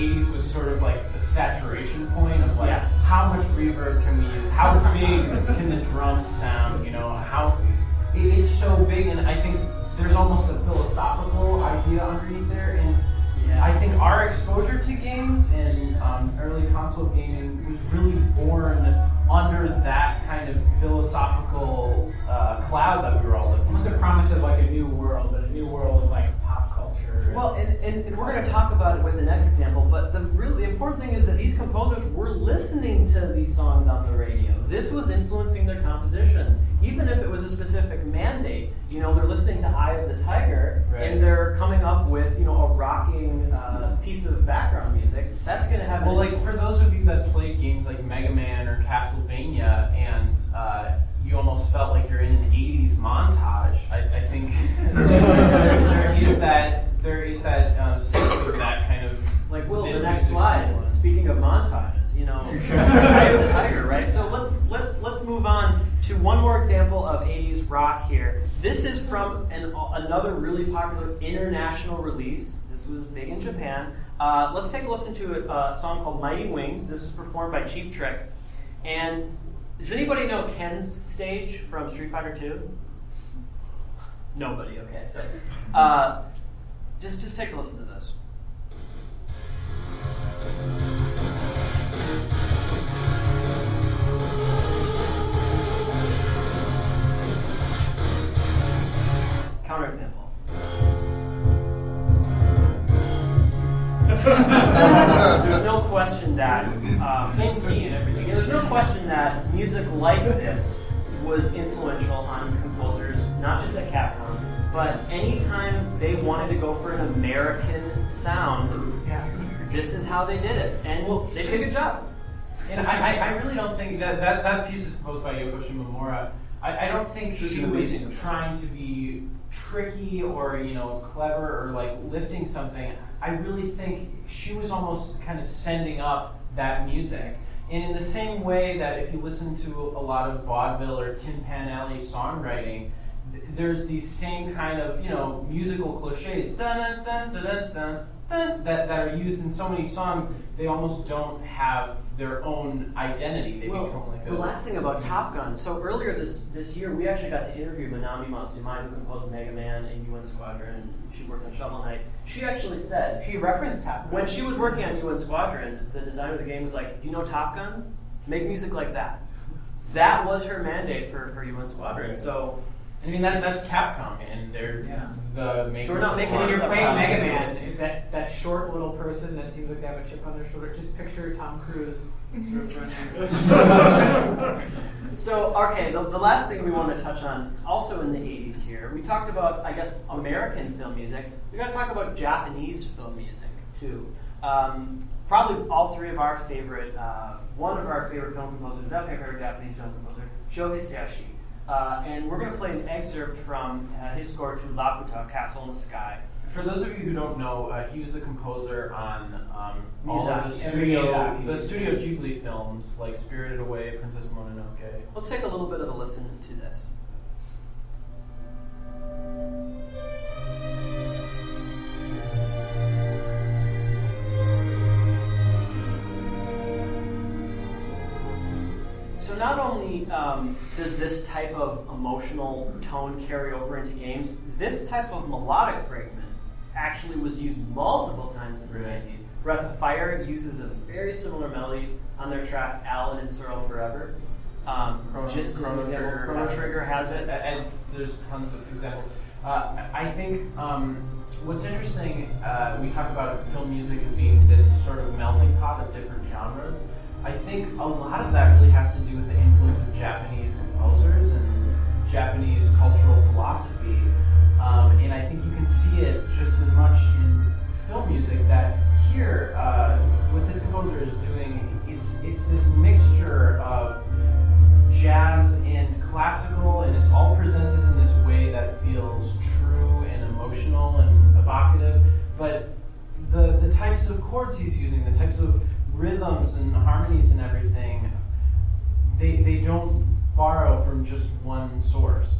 80s was sort of like the saturation point of like yes. how much reverb can we use, how big can the drums sound, you know, how it is so big, and I think there's almost a philosophical idea underneath there, and yeah. I think our exposure to games and um, early console gaming was really born under that kind of philosophical uh, cloud that we were all living. Almost a promise of like a new world, but a new world of like well, and, and, and we're going to talk about it with the next example, but the really important thing is that these composers were listening to these songs on the radio. This was influencing their compositions, even if it was a specific mandate. You know, they're listening to Eye of the Tiger, right. and they're coming up with you know a rocking uh, piece of background music. That's going to have. Well, like for those of you that played games like Mega Man or Castlevania, and uh, you almost felt like you're in an '80s montage. I, I think there is that there is that um, sense of that kind of like Will. The next slide. Speaking of montages, you know, the tiger, right? So let's let's let's move on to one more example of 80s rock here. This is from an, another really popular international release. This was big in Japan. Uh, let's take a listen to a, a song called Mighty Wings. This is performed by Cheap Trick. And does anybody know Ken's stage from Street Fighter 2? Nobody. Okay, so uh, just, just take a listen to this. Counterexample. there's no question that um, same key and everything. There's no question that music like this was influential on composers, not just at Capcom, but anytime they wanted to go for an American sound, yeah. this is how they did it. And well, they did a good job. And I, I, really don't think that, that that piece is composed by Yoko Shimomura. I, I don't think she was trying to be tricky or you know clever or like lifting something. I really think she was almost kind of sending up that music. And in the same way that if you listen to a lot of vaudeville or Tin Pan Alley songwriting, there's these same kind of you know musical cliches dun, dun, dun, that, that are used in so many songs. They almost don't have their own identity. They well, become like the last thing about Top Gun. So earlier this this year, we actually got to interview Manami Matsumae, who composed Mega Man and UN Squadron. She worked on Shovel Knight. She actually said she referenced Top Gun when she was working on UN Squadron. The designer of the game was like, "Do you know Top Gun? Make music like that." That was her mandate for for UN Squadron. So I mean that, that's Capcom, and they're yeah. the makers. So we're not making You're playing Mega Man. That that short little person that seems like they have a chip on their shoulder. Just picture Tom Cruise. so okay, the, the, last thing we want to touch on, also in the '80s here, we talked about I guess American film music. We got to talk about Japanese film music. too. Um, probably all three of our favorite, uh, one of our favorite film composers, definitely our favorite Japanese film composer, Joe Hisaishi. Uh, and we're going to play an excerpt from uh, his score to Laputa, Castle in the Sky. For those of you who don't know, uh, he was the composer on um, all of the studio, the studio Ghibli films like Spirited Away, Princess Mononoke. Let's take a little bit of a listen to this. So not only um, does this type of emotional tone carry over into games, this type of melodic fragment actually was used multiple times in the Right. 90s. Breath of Fire uses a very similar melody on their track Alan and Searle Forever. Um, Chrono, just Chrono Trigger. Chrono Trigger has it. And there's tons of examples. Uh, I I think um, what's interesting, uh, we talk about film music as being this sort of melting pot of different genres. I think a lot of that really has to do with the influence of Japanese composers and Japanese cultural philosophy. Um, and I think you can see it just as much in film music that here, uh, what this composer is doing, it's, it's this mixture of jazz and classical, and it's all presented in this way that feels true and emotional and evocative. But the the types of chords he's using, the types of rhythms and harmonies and everything, they they don't borrow from just one source.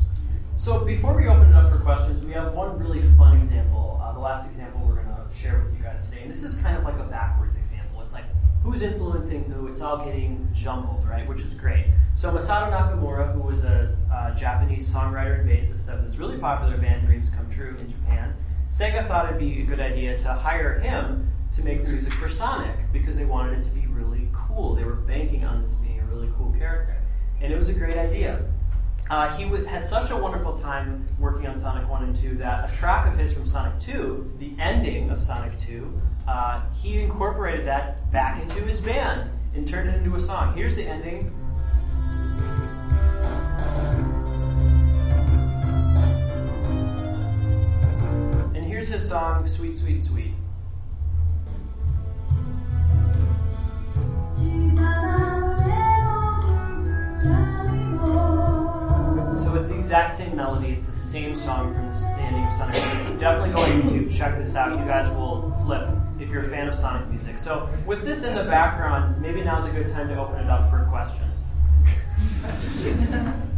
So before we open it up for questions, we have one really fun example. Uh, the last example we're going to share with you guys today, and this is kind of like a backwards example. It's like who's influencing who. It's all getting jumbled, right? Which is great. So Masato Nakamura, who was a uh, Japanese songwriter and bassist of this really popular band Dreams Come True in Japan, Sega thought it'd be a good idea to hire him to make the music for Sonic because they wanted it to be really cool. They were banking on this being a really cool character, and it was a great idea. Uh, he w- had such a wonderful time working on Sonic 1 and 2 that a track of his from Sonic 2, the ending of Sonic 2, uh, he incorporated that back into his band and turned it into a song. Here's the ending. And here's his song, Sweet, Sweet, Sweet. So it's the exact same melody. It's the same song from the ending of Sonic. 2. Definitely go on YouTube, check this out. You guys will flip if you're a fan of Sonic music. So with this in the background, maybe now's a good time to open it up for questions.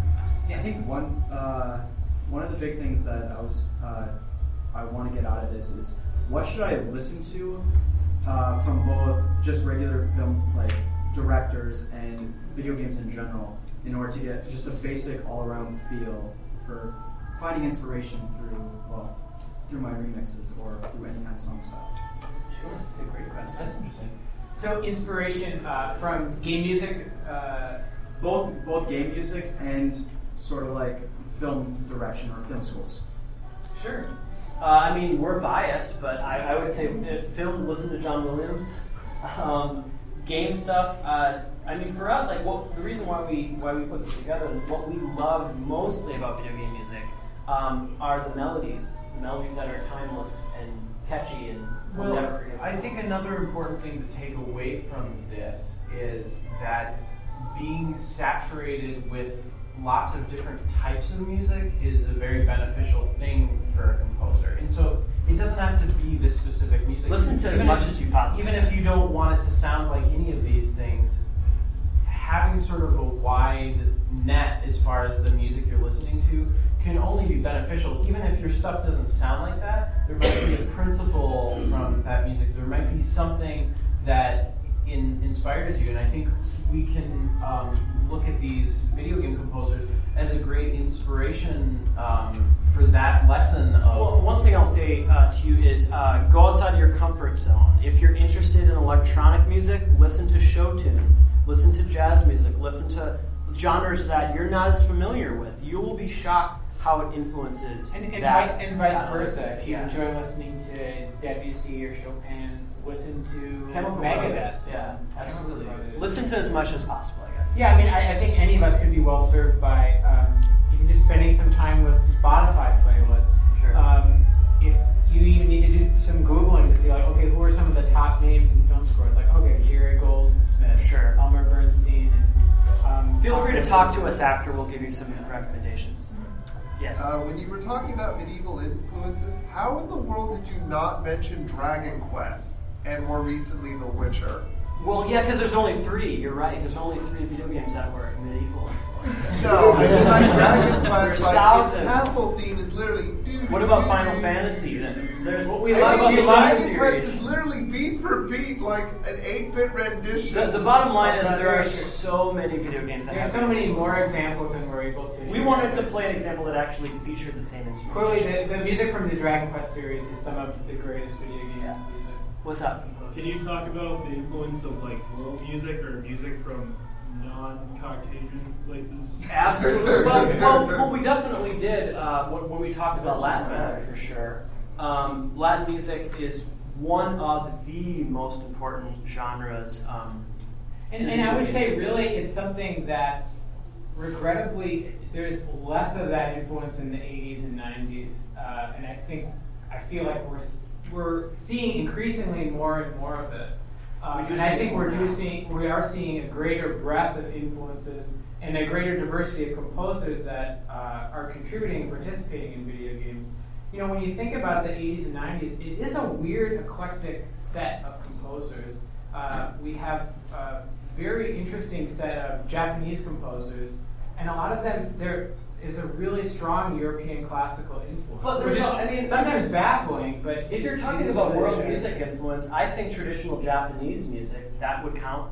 I think one uh, one of the big things that I was uh, I want to get out of this is what should I listen to uh, from both just regular film like directors and video games in general in order to get just a basic all around feel for finding inspiration through well through my remixes or through any kind of song style. Sure, it's a great question. That's interesting. So, inspiration uh, from game music. Uh, Both both game music and sort of like film direction or film schools. sure. Uh, I mean, we're biased, but I, I would say film, listen to John Williams. Um, game stuff. Uh, I mean, for us, like, what, the reason why we why we put this together, and what we love mostly about video game music, um, are the melodies. The melodies that are timeless and catchy, and Well, never forget. I think another important thing to take away from this is that being saturated with lots of different types of music is a very beneficial thing for a composer. And so it doesn't have to be this specific music. Listen to as much if- as you possibly Even if you don't want it to sound like any of these things, having sort of a wide net as far as the music you're listening to can only be beneficial. Even if your stuff doesn't sound like that, there might be a principle from that music. There might be something that in, inspires you. And I think we can um, look at these video game composers as a great inspiration um, for that lesson of. Well, one thing I'll say uh, to you is uh, go outside your comfort zone. If you're interested in electronic music, listen to show tunes, listen to jazz music, listen to genres that you're not as familiar with. You will be shocked how it influences And, and, that. vi- and vice that versa. If you yeah. enjoy listening to Debussy or Chopin, listen to Chemical Megadeth. Brothers, yeah, absolutely. Listen to as much as possible, I guess. Yeah, I mean, I, I think any of us could be well served by um, even just spending some time with Spotify playlists. Sure. Um, if you even need to do some googling to see like, okay, who are some of the top names in film scores? Like, okay, Jerry Goldsmith, Sure. Elmer Bernstein, and um, Feel free to talk to us after. We'll give you some recommendations. Yes. Uh, when you were talking about medieval influences, how in the world did you not mention Dragon Quest and more recently The Witcher? well, yeah, because there's only three. You're right. There's only three video games that were medieval. No, I mean like Dragon Quest, There's like thousands. its castle theme is literally. doo, What about doo, Final doo. Fantasy? Then there's What we what love about I the mean, live Dragon Quest series? is literally beat for beat like an 8-bit rendition. The, the bottom line is there are so many video games that There's have so many more examples than we're able to. We wanted to play an example that actually featured the same instrument. Clearly, the, the music from the Dragon Quest series is some of the greatest video game Yeah. Music. What's up? Can you talk about the influence of like world music or music from non-Caucasian places? Absolutely. well, well, well, we definitely did uh, when, when we talked about Latin music for sure. Um, Latin music is one of the most important genres. Um, And, and I would say, really, it's something that, regrettably, there's less of that influence in the 80s and 90s. Uh, and I think, I feel like we're, s- we're seeing increasingly more and more of it. Uh, and I think we're do seeing, we are seeing a greater breadth of influences and a greater diversity of composers that uh, are contributing and participating in video games. You know, when you think about the 80s and 90s, it is a weird, eclectic set of composers. Uh, we have a very interesting set of Japanese composers, and a lot of them, there is a really strong European classical influence. But there's which is a- I mean- sometimes baffling, but if you're talking about world music influence, I think traditional Japanese music that would count.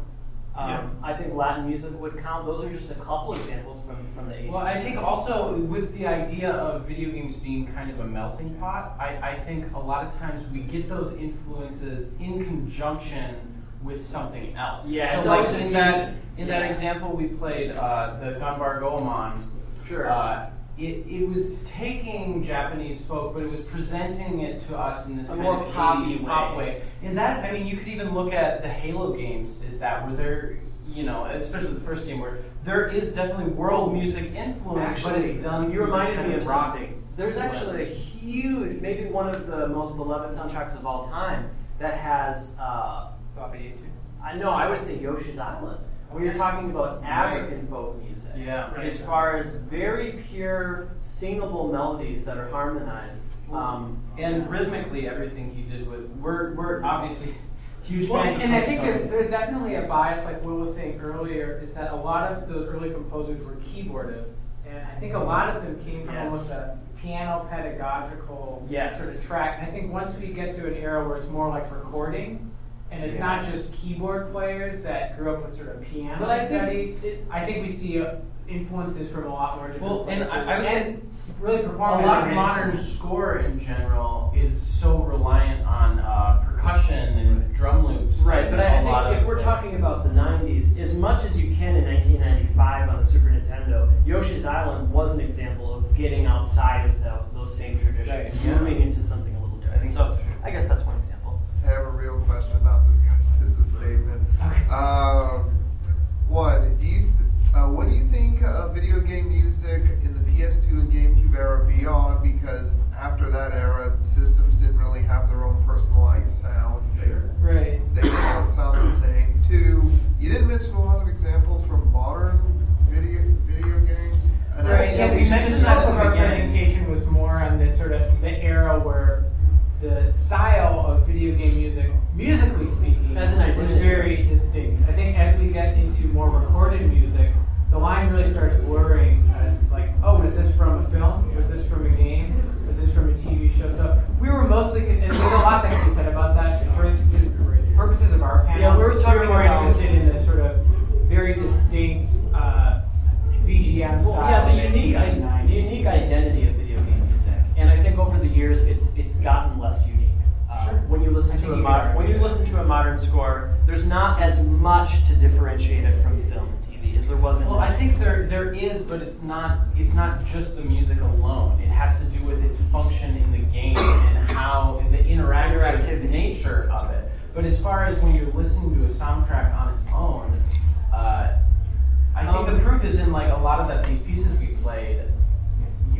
Um, Yeah. I think Latin music would count. Those are just a couple examples from, from the 80s. Well, I think also with the idea of video games being kind of a melting pot, I, I think a lot of times we get those influences in conjunction with something else. Yeah, so like in that in that example we played uh, the Ganbare Goemon. Sure. Uh, it, it was taking Japanese folk, but it was presenting it to us in this A kind more of poppy 80s pop way. And that, I mean, you could even look at the Halo games. Is that where they're, you know, especially the first game where there is definitely world music influence, but it's done. You through reminded me of rock something. There's actually a huge, maybe one of the most beloved soundtracks of all time that has. Uh, Bobby too. I know. I would say Yoshi's Island. When you're talking about African folk music, Yeah. as far as very pure singable melodies that are harmonized. Um, and rhythmically, everything he did with we're we're obviously huge Well, fans. and, of and I think there's, there's definitely a bias, like Will was saying earlier, is that a lot of those early composers were keyboardists, and I think a lot of them came from Yes. almost a piano pedagogical Yes. sort of track. And I think once we get to an era where it's more like recording, and it's not just keyboard players that grew up with sort of piano But I think study, it- I think we see uh, influences from a lot more different Well, and. I- I would and really performing a lot of modern score in general is so reliant on uh, percussion and drum loops. Right, but I lot think if we're talking about the 90s, as much as you can in 1995 on the Super Nintendo, Yoshi's Island was an example of getting outside of the, those same traditions, Right, and yeah. moving into something a little different. think so. I guess that's one. I have a real question, not discussed as a statement. Um, one, do you th- uh, what do you think of video game music in the PS2 and GameCube era beyond? Because after that era, systems didn't really have their own personalized sound. They, Right. they all sound the same. Two, you didn't mention a lot of examples from modern video video games. And I- Right, yeah, we mentioned that of our presentation was more on this sort of the era where the style of video game music, musically speaking, As an was very distinct. I think as we get into more recorded music, the line really starts blurring. As it's like, oh, is this from a film? Was this from a game? Was this from a TV show? So we were mostly, and there's a lot that can be said about that. For the purposes of our panel, Yeah, we were talking we more about- interested in the sort of very distinct uh, VGM Well, style. yeah, the unique, i- the unique identity of music, and I think over the years it's it's gotten less unique. Uh, Sure. When you listen I to a modern, when you listen to a modern score, there's not as much to differentiate it from film and TV as there was in. Well, I think there there is, but it's not it's not just the music alone. It has to do with its function in the game and how the interactive nature of it. But as far as when you're listening to a soundtrack on its own, uh, I think Um, the proof is in like a lot of that these pieces we played.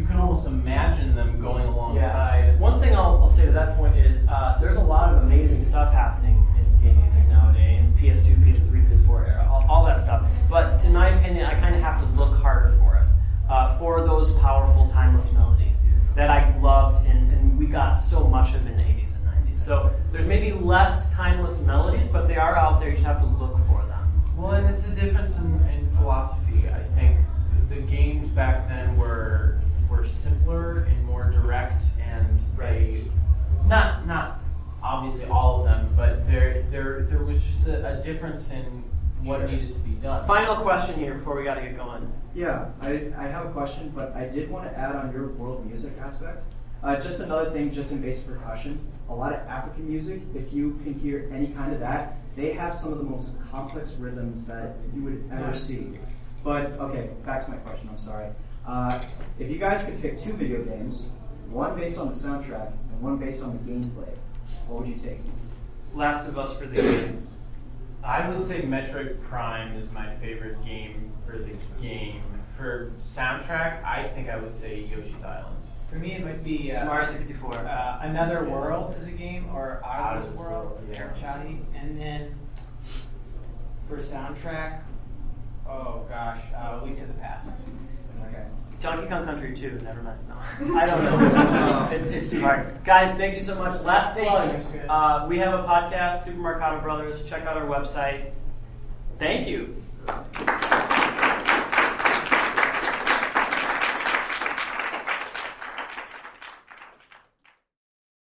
You can almost imagine them going alongside. One thing I'll, I'll say say to that point is uh, there's a lot of amazing stuff happening in game music nowadays, in PS2, PS3, PS4 era, all, all that stuff. But in my opinion, I kind of have to look harder for it, uh, for those powerful, timeless melodies that I loved, and, and we got so much of in the 80s and 90s. So there's maybe less timeless melodies, but they are out there. You just have to look for them. Well, and it's the difference in, in philosophy. I think the games back then were were simpler and more direct, and they not not obviously all of them, but there there there was just a, a difference in what Sure. needed to be done. Final question here before we got to get going. Yeah, I, I have a question, but I did want to add on your world music aspect. Uh, just another thing, just in basic percussion, a lot of African music, if you can hear any kind of that, they have some of the most complex rhythms that you would ever Nice. see. But, okay, back to my question, I'm sorry. Uh, if you guys could pick two video games, one based on the soundtrack and one based on the gameplay, what would you take? Last of Us for the game. I would say Metroid Prime is my favorite game for the game. For soundtrack, I think I would say Yoshi's Island. For me, it might be uh, Mario 64. uh, Another World is a game, or Out of this World, yeah. Chahi. And then for soundtrack, oh gosh, uh, Link to the Past. Okay. Donkey Kong Country 2, never mind. No, I don't know. it's, it's too hard. Guys, thank you so much. Last Thank plug. Uh, we have a podcast, Super Marcato Brothers. Check out our website. Thank you.